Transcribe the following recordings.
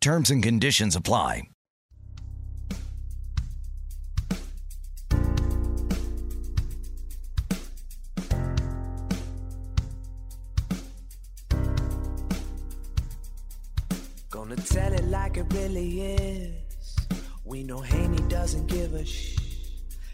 Terms and conditions apply. Gonna tell it like it really is. We know Haney doesn't give a shh.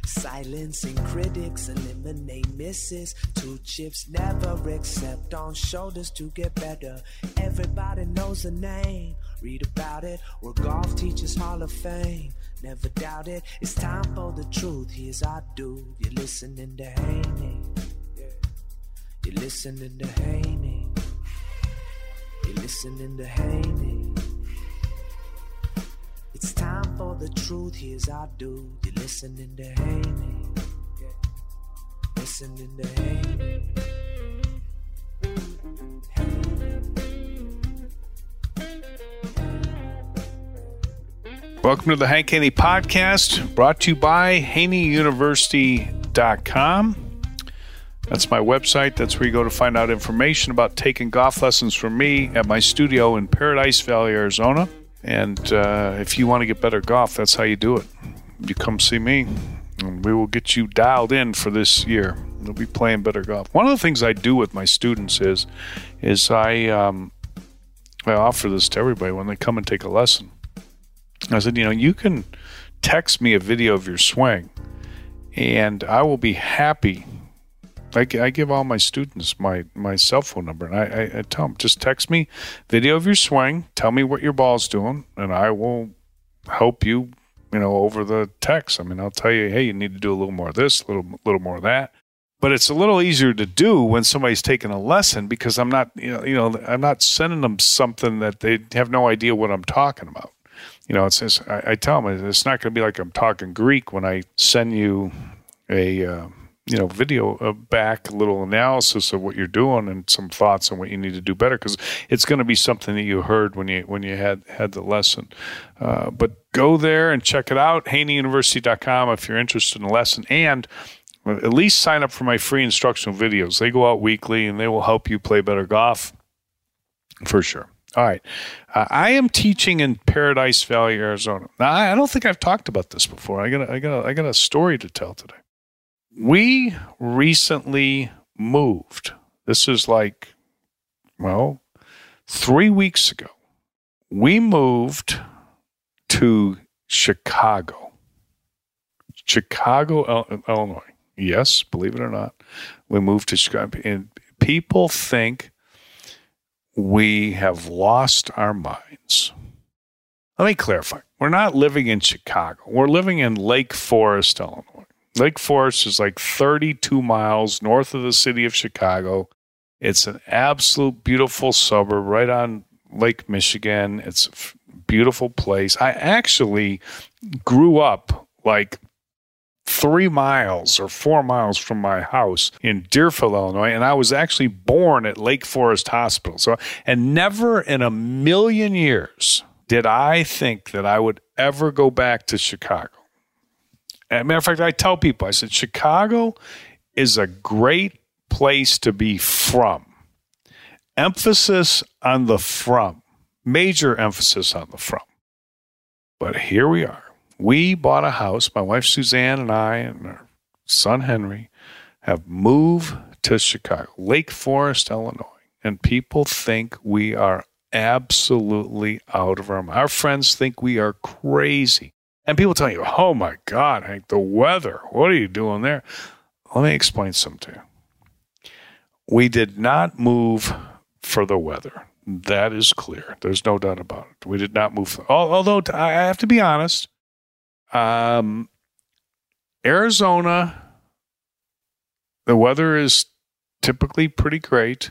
Silencing critics, eliminate misses. Two chips never accept on shoulders to get better. Everybody knows the name. Read about it. We're golf teachers Hall of Fame. Never doubt it. It's time for the truth. Here's our dude. You're listening to Haney. You're listening to Haney. You're listening to Haney. It's time for the truth. Here's our dude. You're listening to Haney. Listening to Haney. Welcome to the Hank Haney Podcast, brought to you by HaneyUniversity.com. That's my website. That's where you go to find out information about taking golf lessons from me at my studio in Paradise Valley, Arizona. And uh, if you want to get better golf, that's how you do it. You come see me, and we will get you dialed in for this year. You'll be playing better golf. One of the things I do with my students is, is I um, I offer this to everybody when they come and take a lesson. I said, you know, you can text me a video of your swing, and I will be happy. I, I give all my students my, my cell phone number, and I, I, I tell them just text me video of your swing, tell me what your ball's doing, and I will help you. You know, over the text. I mean, I'll tell you, hey, you need to do a little more of this, a little, little more of that but it's a little easier to do when somebody's taking a lesson because I'm not, you know, you know, I'm not sending them something that they have no idea what I'm talking about. You know, it's, it's I, I, tell them it's not going to be like I'm talking Greek when I send you a, uh, you know, video uh, back, a little analysis of what you're doing and some thoughts on what you need to do better because it's going to be something that you heard when you when you had had the lesson. Uh, but go there and check it out, HaneyUniversity.com if you're interested in a lesson and at least sign up for my free instructional videos. They go out weekly and they will help you play better golf for sure. All right. Uh, I am teaching in Paradise Valley, Arizona. Now, I, don't think I've talked about this before. I got a, I got I got a story to tell today. We recently moved. This is like, well, three weeks ago. We moved to Chicago, Chicago, Illinois. Yes, believe it or not, we moved to Chicago. And people think we have lost our minds. Let me clarify. We're not living in Chicago. We're living in Lake Forest, Illinois. Lake Forest is like 32 miles north of the city of Chicago. It's an absolute beautiful suburb right on Lake Michigan. It's a beautiful place. I actually grew up like three miles or four miles from my house in Deerfield, Illinois, and I was actually born at Lake Forest Hospital. So, and never in a million years did I think that I would ever go back to Chicago. As a matter of fact, I tell people, I said, Chicago is a great place to be from. Emphasis on the from, major emphasis on the from. But here we are we bought a house. My wife Suzanne and I and our son Henry have moved to Chicago, Lake Forest, Illinois. And people think we are absolutely out of our mind. Our friends think we are crazy. And people tell you, oh my God, Hank, the weather. What are you doing there? Let me explain something to you. We did not move for the weather. That is clear. There's no doubt about it. We did not move. although I have to be honest, um, Arizona, the weather is typically pretty great,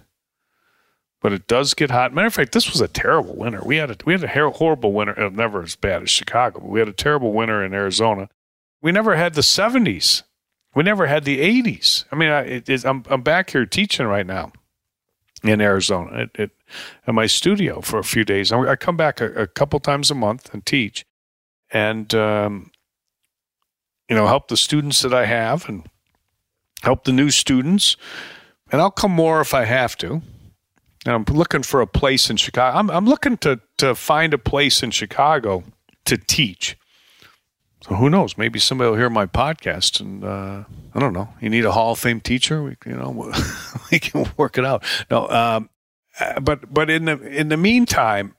but it does get hot. Matter of fact, this was a terrible winter. We had a we had a horrible winter, uh, never as bad as Chicago. But we had a terrible winter in Arizona. We never had the 70s. We never had the 80s. I mean, I, it, I'm I'm back here teaching right now in Arizona at, at, at my studio for a few days. I, I come back a, a, couple times a month and teach, and um, you know, help the students that I have and help the new students. And I'll come more if I have to. And I'm looking for a place in Chicago. I'm, I'm looking to, to find a place in Chicago to teach. So who knows? Maybe somebody will hear my podcast, and uh, I don't know. You need a Hall of Fame teacher, we, you know, we can work it out. No, um, uh, but but in the in the meantime,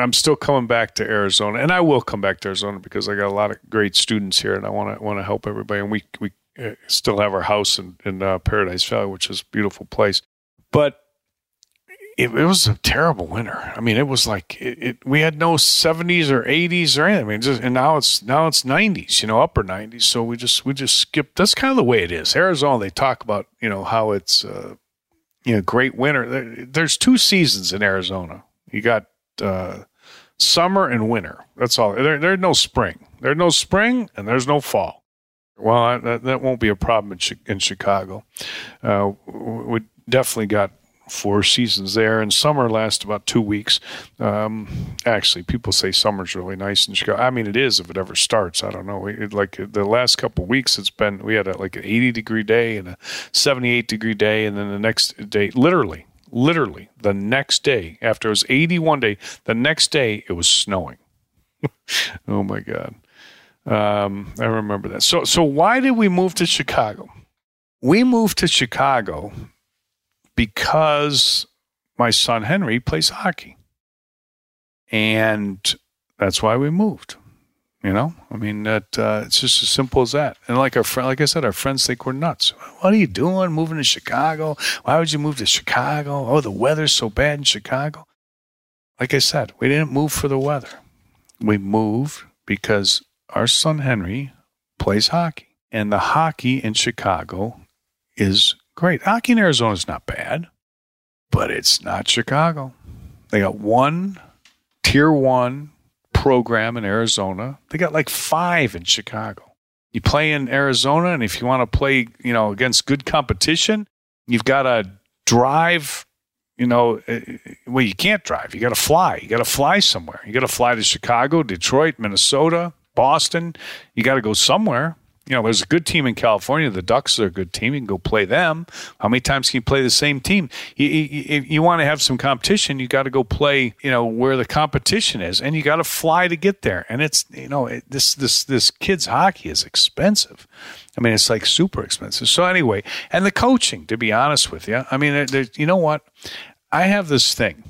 I'm still coming back to Arizona, and I will come back to Arizona because I got a lot of great students here, and I want to want to help everybody. And we we uh, still have our house in in uh, Paradise Valley, which is a beautiful place. But it, it, was a terrible winter. I mean, it was like it, it, we had no 70s or 80s or anything. I mean, just, and now it's now it's 90s, you know, upper 90s. So we just we just skipped. That's kind of the way it is. Arizona, they talk about you know how it's uh, you know great winter. There, there's two seasons in Arizona. You got uh, summer and winter. That's all. There, there's no spring. There's no spring and there's no fall. Well, that, that won't be a problem in, in Chicago. Uh, we definitely got four seasons there, and summer lasts about two weeks. Um, actually, people say summer's really nice in Chicago. I mean, it is if it ever starts. I don't know. It, like the last couple weeks, it's been we had a, like an 80 degree day and a 78 degree day, and then the next day, literally literally the next day after it was 81 day the next day it was snowing. Oh my god. Um, i remember that. So so why did we move to chicago? We moved to chicago because my son henry plays hockey. And that's why we moved you know, I mean, that uh, it's just as simple as that. And like our friend, like I said, our friends think we're nuts. What are you doing, moving to Chicago? Why would you move to Chicago? Oh, the weather's so bad in Chicago. Like I said, we didn't move for the weather. We moved because our son Henry plays hockey, and the hockey in Chicago is great. Hockey in Arizona is not bad, but it's not Chicago. They got one tier one program in Arizona. They got like five in Chicago. You play in Arizona, and if you want to play, you know, against good competition, you've got to drive. You know, eh, eh, well, you can't drive. You got to fly. You got to fly somewhere. You got to fly to Chicago, Detroit, Minnesota, Boston. You got to go somewhere you know, there's a good team in California. The Ducks are a good team. You can go play them. How many times can you play the same team? You, you, you want to have some competition, you got to go play, you know, where the competition is, and you got to fly to get there. And it's, you know, it, this this this kids hockey is expensive. I mean, it's like super expensive. So anyway, and the coaching, to be honest with you, I mean, you know what? I have this thing.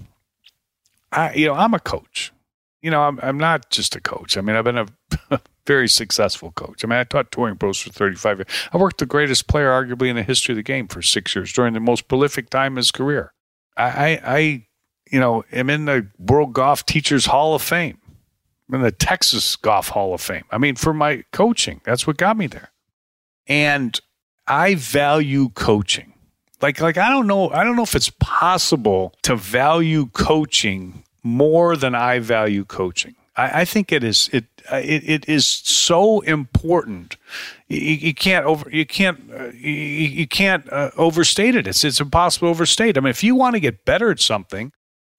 I, you know, I'm a coach. You know, I'm, I'm not just a coach. I mean, I've been a very successful coach. I mean, I taught touring pros for 35 years. I worked the greatest player, arguably, in the history of the game for six years during the most prolific time in his career. I, I, I you know, am in the World Golf Teachers Hall of Fame, I'm in the Texas Golf Hall of Fame. I mean, for my coaching, that's what got me there. And I value coaching. Like, like I don't know, I don't know if it's possible to value coaching more than I value coaching. I, I think it is it, it it is so important. You, you can't over you can't uh, you, you, can't uh, overstate it. It's it's impossible to overstate. I mean, if you want to get better at something,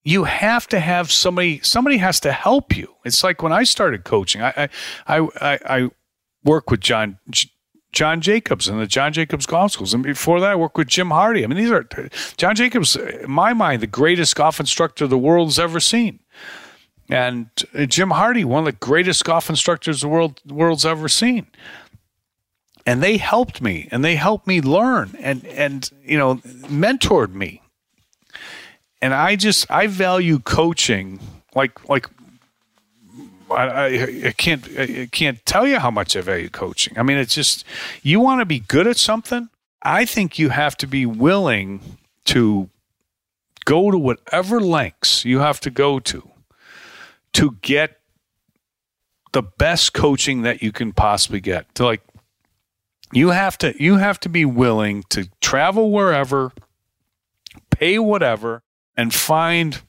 you have to have somebody. Somebody has to help you. It's like when I started coaching. I I I, I work with John. John Jacobs and the John Jacobs Golf Schools. And before that, I worked with Jim Hardy. I mean, these are John Jacobs, in my mind, the greatest golf instructor the world's ever seen. And uh, Jim Hardy, one of the greatest golf instructors the world world's ever seen. And they helped me and they helped me learn and and you know mentored me. And I just I value coaching like like I, I, can't I can't tell you how much I value coaching. I mean, it's just you want to be good at something. I think you have to be willing to go to whatever lengths you have to go to to get the best coaching that you can possibly get. To like you have to you have to be willing to travel wherever, pay whatever, and find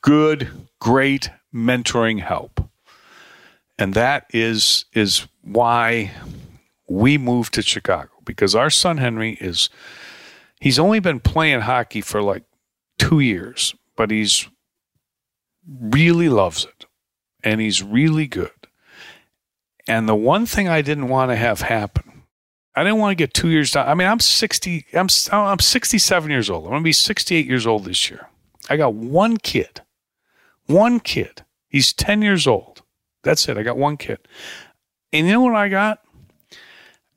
good, great mentoring help. And that is is why we moved to Chicago because our son Henry is he's only been playing hockey for like 2 years, but he's really loves it and he's really good. And the one thing I didn't want to have happen, I didn't want to get 2 years down. I mean, I'm 60 I'm I'm 67 years old. I'm going to be 68 years old this year. I got one kid. One kid. He's 10 years old. That's it. I got one kid. And you know what I got?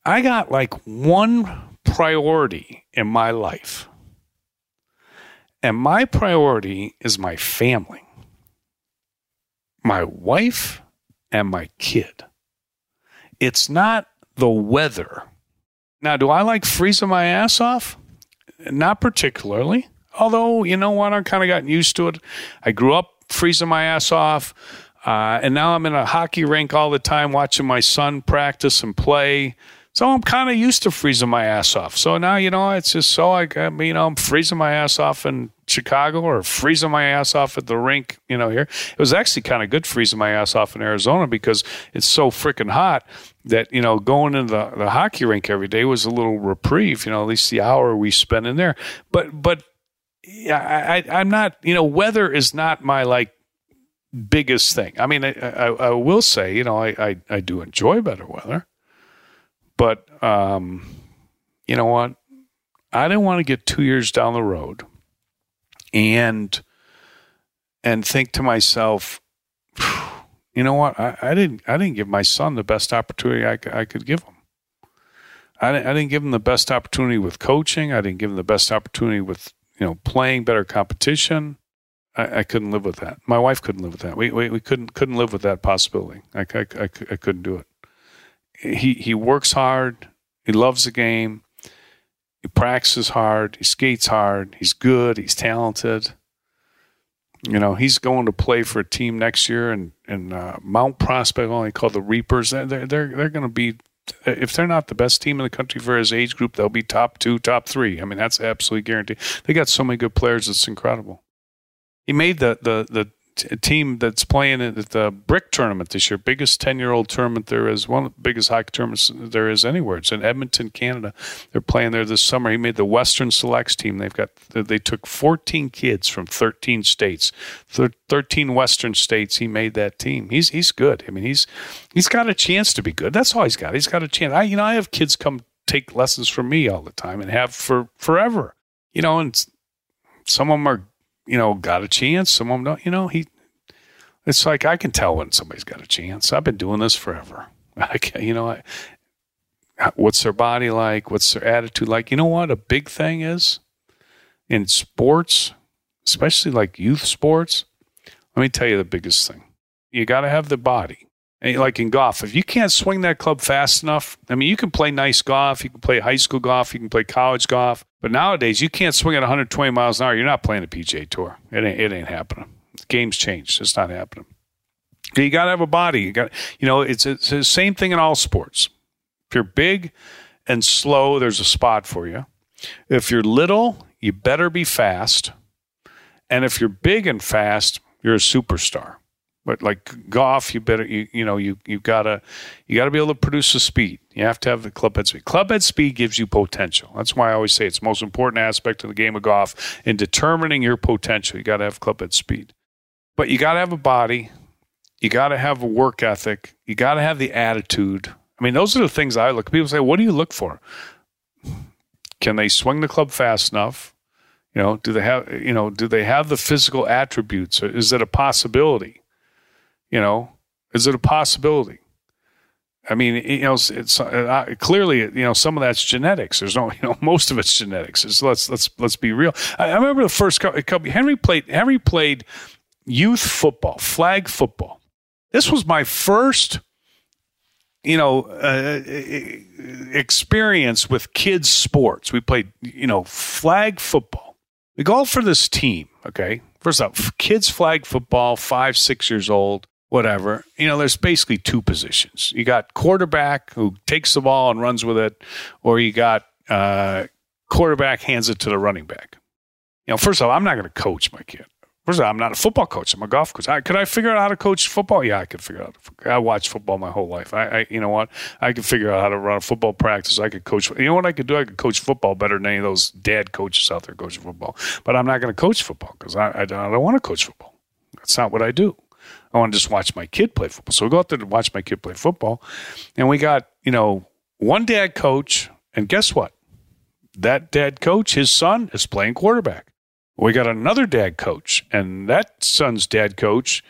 I got like one priority in my life. And my priority is my family, my wife, and my kid. It's not the weather. Now, do I like freezing my ass off? Not particularly. Although, you know what? I've kind of gotten used to it. I grew up freezing my ass off. Uh, and now I'm in a hockey rink all the time watching my son practice and play. So I'm kind of used to freezing my ass off. So now, you know, it's just so I, you know, I'm freezing my ass off in Chicago or freezing my ass off at the rink, you know, here. It was actually kind of good freezing my ass off in Arizona because it's so freaking hot that, you know, going into the, the hockey rink every day was a little reprieve, you know, at least the hour we spent in there. But, but, yeah, I, I, I'm not, you know, weather is not my like biggest thing. I mean, I, I, I will say, you know, I, I, I, do enjoy better weather, but um, you know what? I didn't want to get two years down the road and and think to myself, you know what? I, I didn't I didn't give my son the best opportunity I, I could give him. I didn't, I didn't give him the best opportunity with coaching. I didn't give him the best opportunity with you know playing better competition. I, I, couldn't live with that. My wife couldn't live with that. We we, we couldn't couldn't live with that possibility. I, I, I, I couldn't do it. He he works hard. He loves the game. He practices hard. He skates hard. He's good. He's talented. You know, he's going to play for a team next year in in uh, Mount Prospect, only called the Reapers. They're they're they're, they're going to be if they're not the best team in the country for his age group, they'll be top two, top three. I mean, that's absolutely guaranteed. They got so many good players; it's incredible. He made the the the t- team that's playing at the brick tournament this year, biggest ten year old tournament there is, one of the biggest hockey tournaments there is anywhere. It's in Edmonton, Canada. They're playing there this summer. He made the Western Selects team. They've got they took fourteen kids from thirteen states, thirteen Western states. He made that team. He's he's good. I mean, he's he's got a chance to be good. That's all he's got. He's got a chance. I you know I have kids come take lessons from me all the time and have for forever. You know, and some of them are you know, got a chance. Some of them don't. You know, he. It's like I can tell when somebody's got a chance. I've been doing this forever. I can, you know, I, what's their body like? What's their attitude like? You know what? A big thing is in sports, especially like youth sports. Let me tell you the biggest thing. You got to have the body. And like in golf, if you can't swing that club fast enough, I mean, you can play nice golf, you can play high school golf, you can play college golf, but nowadays you can't swing at 120 miles an hour. You're not playing a PGA Tour. It ain't, it ain't happening. The game's changed. It's not happening. You got to have a body. You got, you know, it's, it's the same thing in all sports. If you're big and slow, there's a spot for you. If you're little, you better be fast. And if you're big and fast, you're a superstar. But like golf, you better you you know you you gotta you gotta be able to produce the speed. You have to have the club head speed. Club head speed gives you potential. That's why I always say it's the most important aspect of the game of golf in determining your potential. You got to have club head speed, but you got to have a body. You got to have a work ethic. You got to have the attitude. I mean, those are the things I look. People say, "What do you look for?" Can they swing the club fast enough? You know, do they have you know do they have the physical attributes? Is it a possibility? You know, is it a possibility? I mean, you know, it's uh, clearly, you know, some of that's genetics. There's no, you know, most of it's genetics. So let's let's let's be real. I, I remember the first couple. Henry played. Henry played youth football, flag football. This was my first, you know, uh, experience with kids sports. We played, you know, flag football. We go for this team. Okay, first off, kids flag football, five six years old whatever. You know, there's basically two positions. You got quarterback who takes the ball and runs with it, or you got uh, quarterback hands it to the running back. You know, first of all, I'm not going to coach my kid. First of all, I'm not a football coach. I'm a golf coach. I, could I figure out how to coach football? Yeah, I could figure out. I watched football my whole life. I, I, you know what? I could figure out how to run a football practice. I could coach. You know what I could do? I could coach football better than any of those dad coaches out there coaching football. But I'm not going to coach football because I, I, don't, I don't want to coach football. That's not what I do. I want to just watch my kid play football. So we go out there to watch my kid play football, and we got you know one dad coach, and guess what? That dad coach, his son is playing quarterback. We got another dad coach, and that son's dad coach,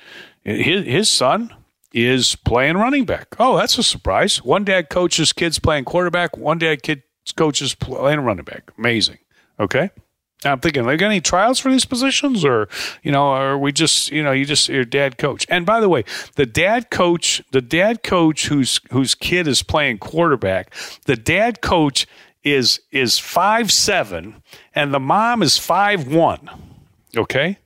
his, his son is playing running back. Oh, that's a surprise. One dad coaches kids playing quarterback, one dad kid coaches playing running back. Amazing. Okay. I'm thinking, like, any trials for these positions, or you know, are we just, you know, you just your dad coach? And by the way, the dad coach, the dad coach whose whose kid is playing quarterback, the dad coach is is five seven and the mom is five one. Okay,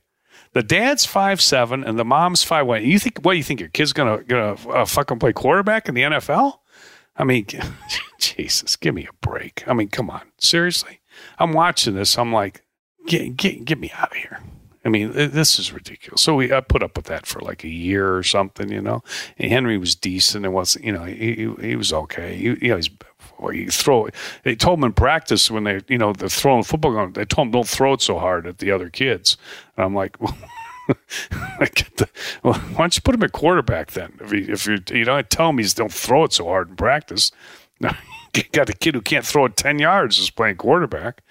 the dad's five seven and the mom's five one. You think what? You think your kid's gonna gonna uh, fucking play quarterback in the NFL? I mean, Jesus, give me a break. I mean, come on, seriously. I'm watching this. I'm like, get get get me out of here. I mean, this is ridiculous. So we I put up with that for like a year or something, you know. And Henry was decent and was, you know, he he, he was okay. He, you know, he's throw. They told him in practice when they, you know, they're throwing football. They told him don't throw it so hard at the other kids. And I'm like, well, the, well why don't you put him at quarterback then? If, you, if you you know, I tell him he's don't throw it so hard in practice. you got a kid who can't throw it ten yards is playing quarterback.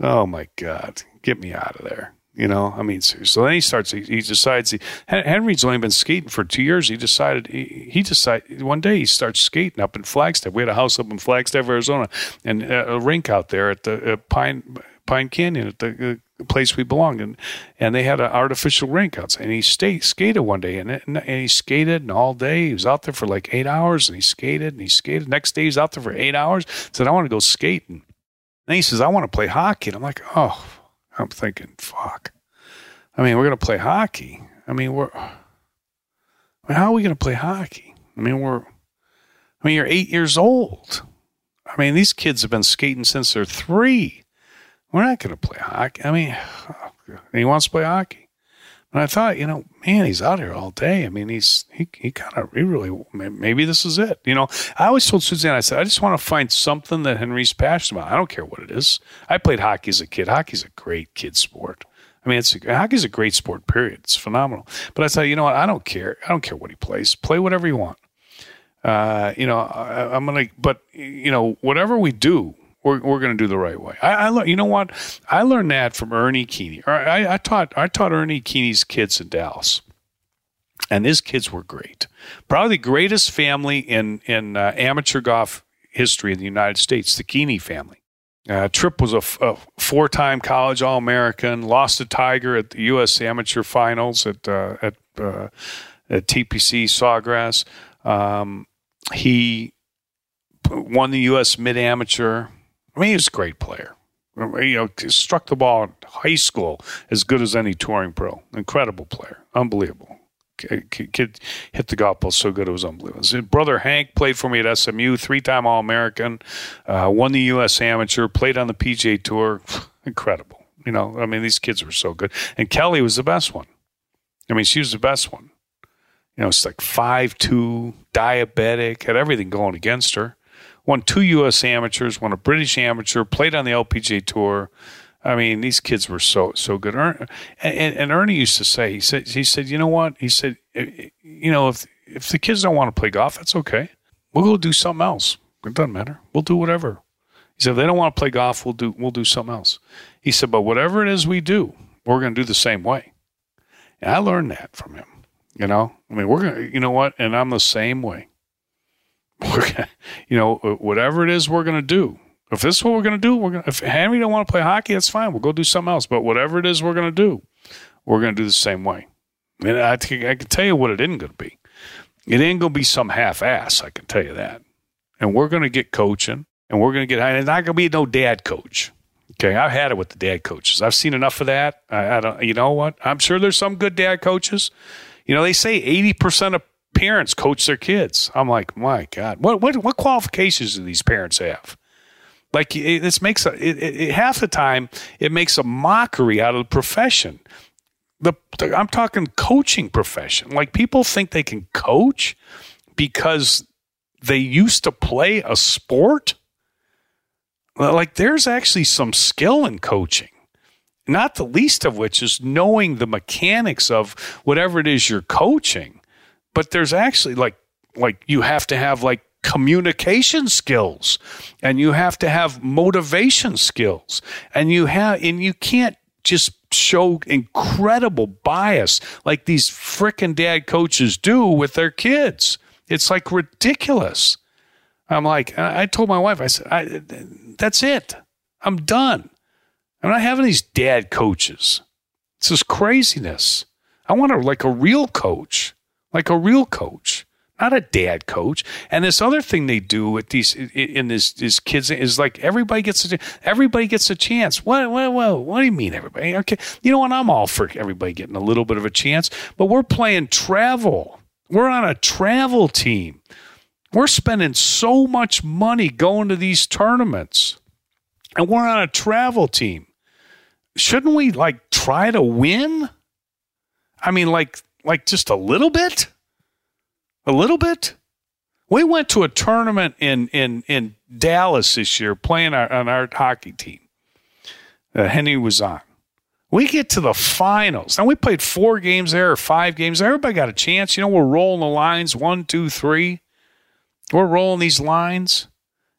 Oh my God, get me out of there. You know, I mean, so then he starts. He, he, decides. He, Henry's only been skating for two years. He decided. He, he decided one day he starts skating up in Flagstaff. We had a house up in Flagstaff, Arizona, and a rink out there at the uh, Pine Pine Canyon at the uh, place we belonged, and and they had an artificial rink outside. And he stayed skated one day, and, and he skated and all day. He was out there for like eight hours, and he skated and he skated. Next day he's out there for eight hours. Said, "I want to go skating." And he says, "I want to play hockey." And I'm like, "Oh." I'm thinking, fuck. I mean, we're going to play hockey. I mean, we're. I mean, how are we going to play hockey? I mean, we're. I mean, you're eight years old. I mean, these kids have been skating since they're three. We're not going to play hockey. I mean, he wants to play hockey. And I thought, you know, man, he's out here all day. I mean, he's he he kind of he really maybe this is it. You know, I always told Suzanne, I said, I just want to find something that Henry's passionate about. I don't care what it is. I played hockey as a kid. Hockey's a great kid sport. I mean, it's hockey's a great sport. Period. It's phenomenal. But I said, you know what? I don't care. I don't care what he plays. Play whatever you want. Uh, you know, I, I'm gonna. But you know, whatever we do, we're, we're going to do the right way. I, I learned, you know what? I learned that from Ernie Kuehne. I, I taught I taught Ernie Kuehne's kids in Dallas, and his kids were great. Probably the greatest family in in uh, amateur golf history in the United States, the Kuehne family. Uh, Trip was a, f- a four-time college All-American. Lost to Tiger at the U.S. Amateur Finals at uh, at uh, at TPC Sawgrass. Um, he won the U.S. Mid Amateur. I mean, he was a great player. You know, struck the ball in high school as good as any touring pro. Incredible player, unbelievable. Kid hit the golf ball so good it was unbelievable. His brother Hank played for me at SMU, three-time All-American, uh, won the U.S. Amateur, played on the PGA Tour. Incredible. You know, I mean, these kids were so good. And Kelli was the best one. I mean, she was the best one. You know, it's like five two, diabetic, had everything going against her won two U.S. amateurs, won a British amateur, played on the LPGA tour. I mean, these kids were so so good. Er, and, and, Ernie used to say, he said, he said, you know what? He said, you know, if if the kids don't want to play golf, that's okay. We'll go do something else. It doesn't matter. We'll do whatever. He said, if they don't want to play golf, we'll do we'll do something else. He said, but whatever it is we do, we're going to do the same way. And I learned that from him. You know, I mean, we're going to, you know what? And I'm the same way you know, uh, whatever it is we're going to do. If this is what we're going to do, we're going. If Henry don't want to play hockey, that's fine. We'll go do something else. But whatever it is we're going to do, we're going to do the same way. And I, I can tell you what it isn't going to be. It ain't going to be some half ass. I can tell you that. And we're going to get coaching, and we're going to get. And it's not going to be no dad coach. Okay, I've had it with the dad coaches. I've seen enough of that. I, I don't. You know what? I'm sure there's some good dad coaches. You know, they say eighty percent of parents coach their kids. I'm like, my God, what what what qualifications do these parents have? Like it, this makes a, it, it, half the time it makes a mockery out of the profession. The, the I'm talking coaching profession. Like people think they can coach because they used to play a sport. Like there's actually some skill in coaching not the least of which is knowing the mechanics of whatever it is you're coaching. But there's actually like like you have to have like communication skills and you have to have motivation skills and you have and you can't just show incredible bias like these frickin' dad coaches do with their kids. It's like ridiculous. I'm like, I told my wife, I said, I, that's it. I'm done. I'm not having these dad coaches. This craziness. I want a, like a real coach, like a real coach, not a dad coach. And this other thing they do with these in this these kids is like everybody gets a everybody gets a chance. What what what, what do you mean everybody? Okay, you know what? I'm all for everybody getting a little bit of a chance, but we're playing travel. We're on a travel team. We're spending so much money going to these tournaments, and we're on a travel team shouldn't we like try to win? I mean, like, like just a little bit, a little bit. We went to a tournament in in in Dallas this year, playing our, on our hockey team. Uh, Henry was on. We get to the finals. Now we played four games there or five games. Everybody got a chance. You know, we're rolling the lines one, two, three. We're rolling these lines,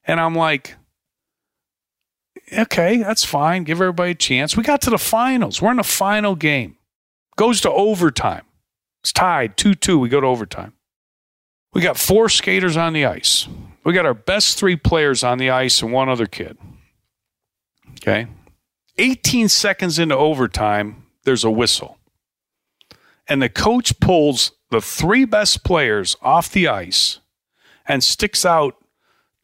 and I'm like, okay, that's fine. Give everybody a chance. We got to the finals. We're in the final game. Goes to overtime. It's tied 2 2. We go to overtime. We got four skaters on the ice. We got our best three players on the ice and one other kid. Okay. 18 seconds into overtime, there's a whistle. And the coach pulls the three best players off the ice and sticks out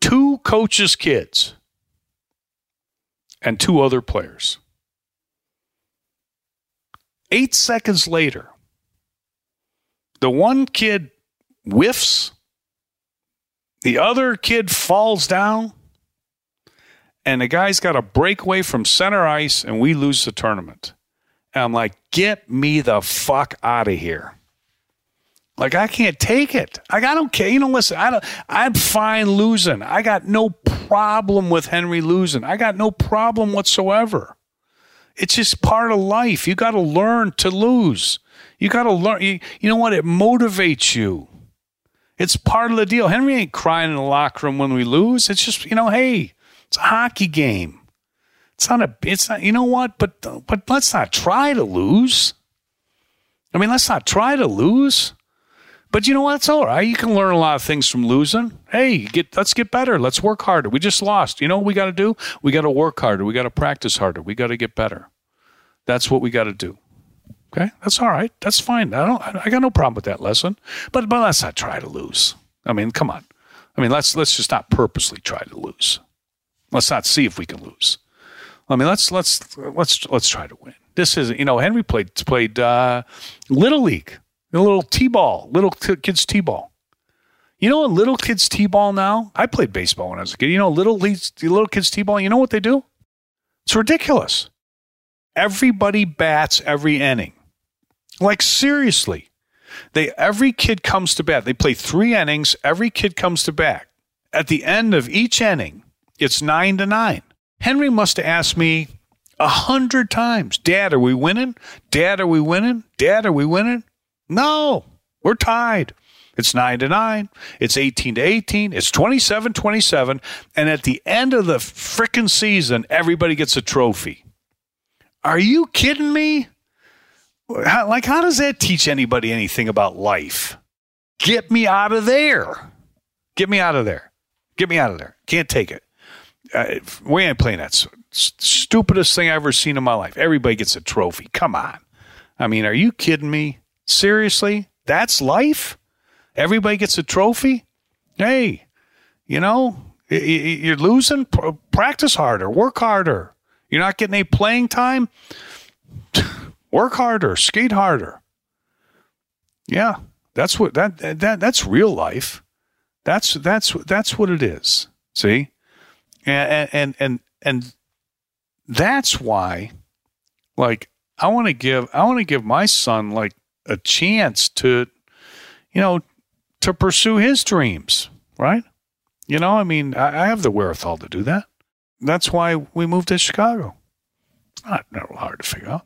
two coaches' kids and two other players. Eight seconds later, the one kid whiffs, the other kid falls down, and the guy's got a breakaway from center ice, and we lose the tournament. And I'm like, get me the fuck out of here. Like I can't take it. Like I don't care. You know, listen, I don't. I'm fine losing. I got no problem with Henry losing. I got no problem whatsoever. It's just part of life. You got to learn to lose. You got to learn. You, you know what? It motivates you. It's part of the deal. Henry ain't crying in the locker room when we lose. It's just you know, hey, it's a hockey game. It's not a. It's not. You know what? But but let's not try to lose. I mean, let's not try to lose. But you know what? It's all right. You can learn a lot of things from losing. Hey, get let's get better. Let's work harder. We just lost. You know what we got to do? We got to work harder. We got to practice harder. We got to get better. That's what we got to do. Okay, that's all right. That's fine. I don't. I got no problem with that lesson. But but let's not try to lose. I mean, come on. I mean, let's let's just not purposely try to lose. Let's not see if we can lose. I mean, let's let's let's let's try to win. This is you know Henry played played uh, little league a little t-ball, little t- kids t-ball. You know, a little kids t-ball now. I played baseball when I was a kid. You know, little little kids t-ball. You know what they do? It's ridiculous. Everybody bats every inning. Like seriously, they every kid comes to bat. They play three innings. Every kid comes to bat. At the end of each inning, it's nine to nine. Henry must have asked me a hundred times, "Dad, are we winning? Dad, are we winning? Dad, are we winning?" No, we're tied. It's 9 to 9. It's 18 to 18. It's 27 27. And at the end of the frickin' season, everybody gets a trophy. Are you kidding me? How, like, how does that teach anybody anything about life? Get me out of there. Get me out of there. Get me out of there. Can't take it. Uh, we ain't playing that stupidest thing I've ever seen in my life. Everybody gets a trophy. Come on. I mean, are you kidding me? Seriously? That's life? Everybody gets a trophy? Hey, you know, you're losing. Practice harder, work harder. You're not getting any playing time. Work harder, skate harder. Yeah, that's what that that that's real life. That's that's that's what it is. See, and and and and that's why, like, I want to give I want to give my son like a chance to, you know, to pursue his dreams, right? You know, I mean, I, I have the wherewithal to do that. That's why we moved to Chicago. Not, not hard to figure out.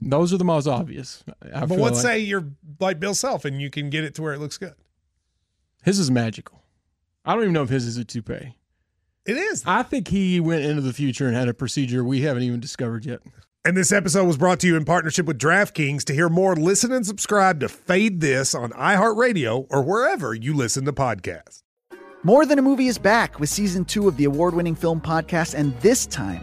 Those are the most obvious. I But feel let's like. say you're like Bill Self and you can get it to where it looks good. his is magical. I don't even know if his is a toupee. It is. I think he went into the future and had a procedure we haven't even discovered yet. And this episode was brought to you in partnership with DraftKings. To hear more, listen and subscribe to Fade This on iHeartRadio or wherever you listen to podcasts. More Than a Movie is back with season two of the award winning film podcast, and this time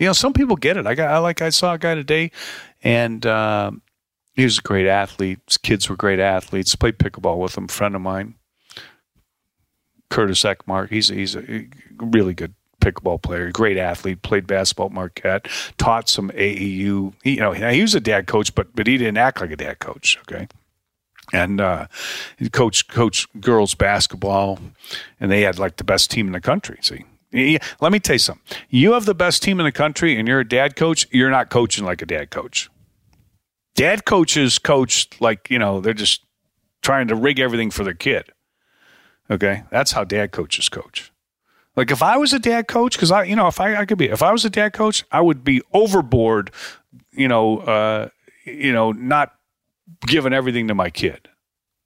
You know, some people get it. I got I like I saw a guy today, and um, he was a great athlete. His kids were great athletes. Played pickleball with him. Friend of mine, Curtis Ekmark. He's a, he's a really good pickleball player. Great athlete. Played basketball at Marquette. Taught some AAU. He, you know, he was a dad coach, but but he didn't act like a dad coach. Okay. And uh, coach girls basketball, and they had like the best team in the country. See, Let me tell you something. You have the best team in the country and you're a dad coach, you're not coaching like a dad coach. Dad coaches coach like, you know, they're just trying to rig everything for their kid. Okay? That's how dad coaches coach. Like if I was a dad coach, because I, you know, if I, I could be, if I was a dad coach, I would be overboard, you know, uh, you know, not giving everything to my kid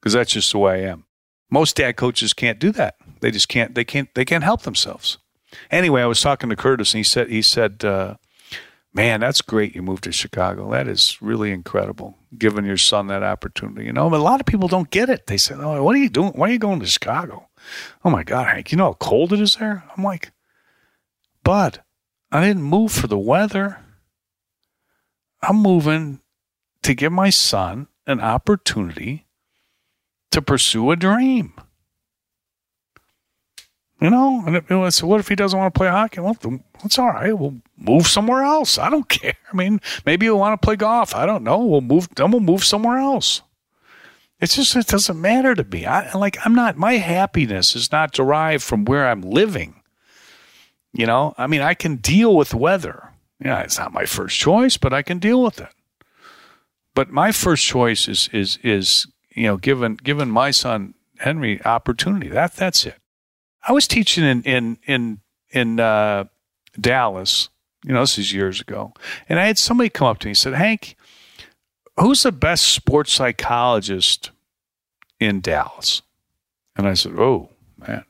because that's just the way I am. Most dad coaches can't do that. They just can't. They can't. They can't help themselves. Anyway, I was talking to Curtis, and he said, he said, uh, "Man, that's great. You moved to Chicago. That is really incredible. Giving your son that opportunity. You know, but a lot of people don't get it. They say, "Oh, what are you doing? Why are you going to Chicago? Oh my God, Hank, you know how cold it is there." I'm like, "Bud, I didn't move for the weather. I'm moving to give my son an opportunity to pursue a dream." You know, and it, so what if he doesn't want to play hockey? Well, it's all right. We'll move somewhere else. I don't care. I mean, maybe he'll want to play golf. I don't know. We'll move. Then we'll move somewhere else. It's just it doesn't matter to me. I like I'm not. My happiness is not derived from where I'm living. You know, I mean, I can deal with weather. Yeah, it's not my first choice, but I can deal with it. But my first choice is is is you know, given given my son Henry opportunity. That that's it. I was teaching in in in in uh, Dallas. You know, this is years ago, and I had somebody come up to me and said, "Hank, who's the best sports psychologist in Dallas?" And I said, "Oh man,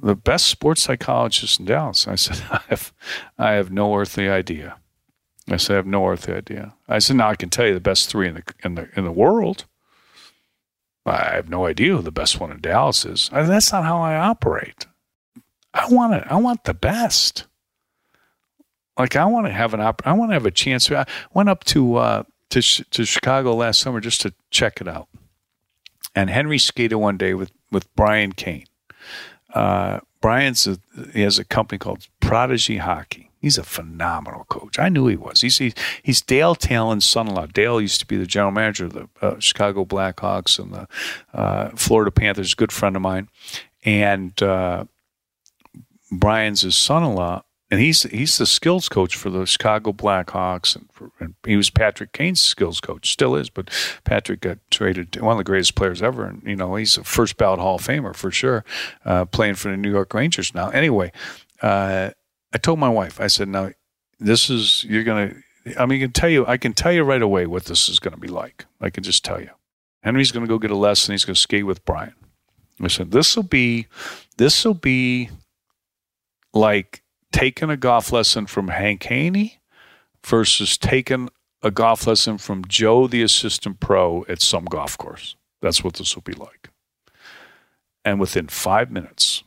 the best sports psychologist in Dallas." I said, "I have, I have no earthly idea." I said, "I have no earthly idea." I said, "Now I can tell you the best three in the in the in the world." I have no idea who the best one in Dallas is. I, that's not how I operate. I want it. I want the best. Like I want to have an op- I want to have a chance. I went up to uh, to sh- to Chicago last summer just to check it out. And Henry skated one day with with Brian Kane. Uh, Brian's a, he has a company called Prodigy Hockey. He's a phenomenal coach. I knew he was. He's he's, he's Dale Tallon's son-in-law. Dale used to be the general manager of the uh, Chicago Blackhawks and the uh, Florida Panthers. Good friend of mine, and uh, Brian's his son-in-law, and he's he's the skills coach for the Chicago Blackhawks, and, for, and he was Patrick Kane's skills coach, still is. But Patrick got traded, one of the greatest players ever, and you know he's a first ballot Hall of Famer for sure, uh, playing for the New York Rangers now. Anyway. I told my wife, I said, now this is, you're going to, I mean, I can tell you, I can tell you right away what this is going to be like. I can just tell you. Henry's going to go get a lesson. He's going to skate with Brian. I said, this will be, this will be like taking a golf lesson from Hank Haney versus taking a golf lesson from Joe, the assistant pro at some golf course. That's what this will be like. And within five minutes,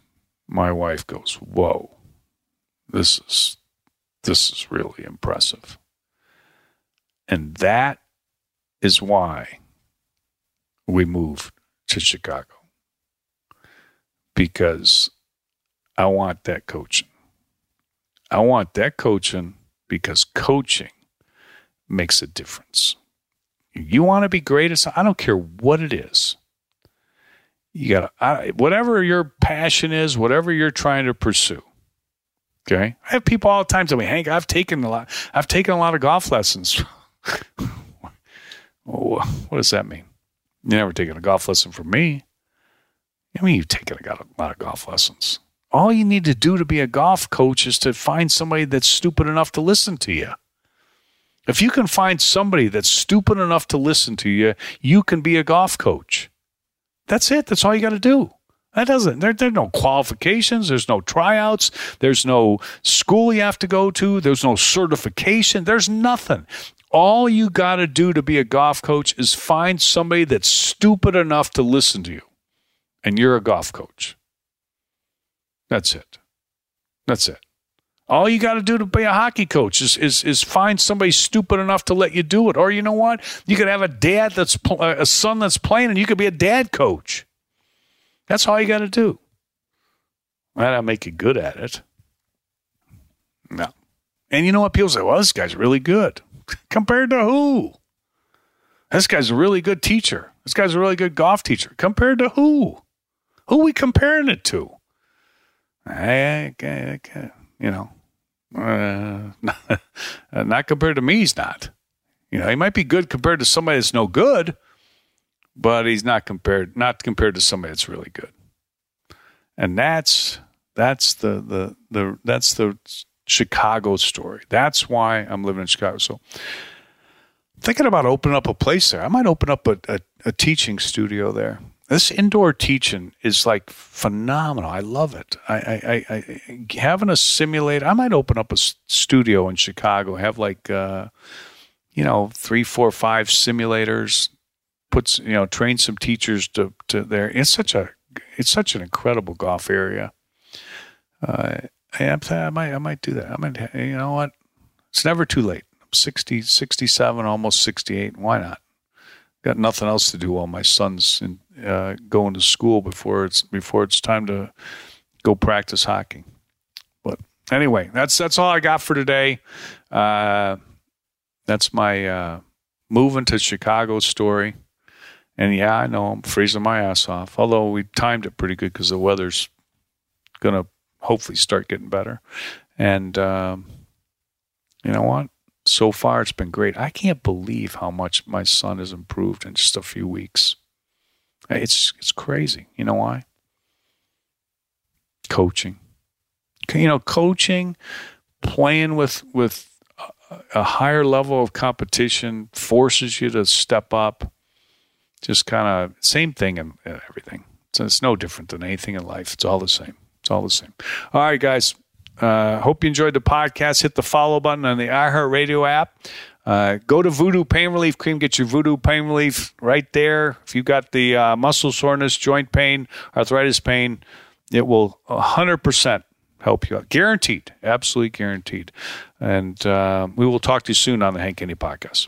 my wife goes, Whoa, this is this is really impressive. And that is why we moved to Chicago. Because I want that coaching. I want that coaching because coaching makes a difference. You want to be great at I don't care what it is. You got to, whatever your passion is, whatever you're trying to pursue, Okay. I have people all the time tell me, Hank, I've taken a lot, I've taken a lot of golf lessons. what does that mean? You never taken a golf lesson from me. I mean, you've taken a lot of golf lessons. All you need to do to be a golf coach is to find somebody that's stupid enough to listen to you. If you can find somebody that's stupid enough to listen to you, you can be a golf coach. That's it. That's all you got to do. That doesn't, there, there are no qualifications. There's no tryouts. There's no school you have to go to. There's no certification. There's nothing. All you got to do to be a golf coach is find somebody that's stupid enough to listen to you. And you're a golf coach. That's it. That's it. All you got to do to be a hockey coach is, is is find somebody stupid enough to let you do it. Or you know what? You could have a dad that's a son that's playing, and you could be a dad coach. That's all you got to do. Not make you good at it. No. And you know what? People say, well, this guy's really good. Compared to who? This guy's a really good teacher. This guy's a really good golf teacher. Compared to who? Who we comparing it to? I, I, I, you know, uh, not compared to me, he's not. You know, he might be good compared to somebody that's no good, but he's not compared not compared to somebody that's really good. And that's that's the the the that's the Chicago story. That's why I'm living in Chicago. So thinking about opening up a place there. I might open up a, a, a teaching studio there. This indoor teaching is like phenomenal. I love it. I, I, I, I having a simulator. I might open up a studio in Chicago. Have like, uh, you know, three, four, five simulators. Puts you know, train some teachers to to there. It's such a it's such an incredible golf area. Uh, I, I might I might do that. I might you know what? It's never too late. I'm 60, 67, almost 68. Why not? Got nothing else to do while my son's in, uh, going to school before it's before it's time to go practice hockey. But anyway, that's that's all I got for today. Uh, that's my uh, moving to Chicago story. And yeah, I know I'm freezing my ass off. Although we timed it pretty good because the weather's gonna hopefully start getting better. And um, you know what? So far, it's been great. I can't believe how much my son has improved in just a few weeks. It's it's crazy. You know why? Coaching. You know, coaching, playing with with a higher level of competition forces you to step up. Just kind of same thing in everything. So it's no different than anything in life. It's all the same. It's all the same. All right, guys. Uh, hope you enjoyed the podcast. Hit the follow button on the iHeartRadio app. Uh, go to Voodoo Pain Relief Cream. Get your Voodoo Pain Relief right there. If you got the uh, muscle soreness, joint pain, arthritis pain, it will 100% help you out. Guaranteed. Absolutely guaranteed. And uh, we will talk to you soon on the Hank Haney podcast.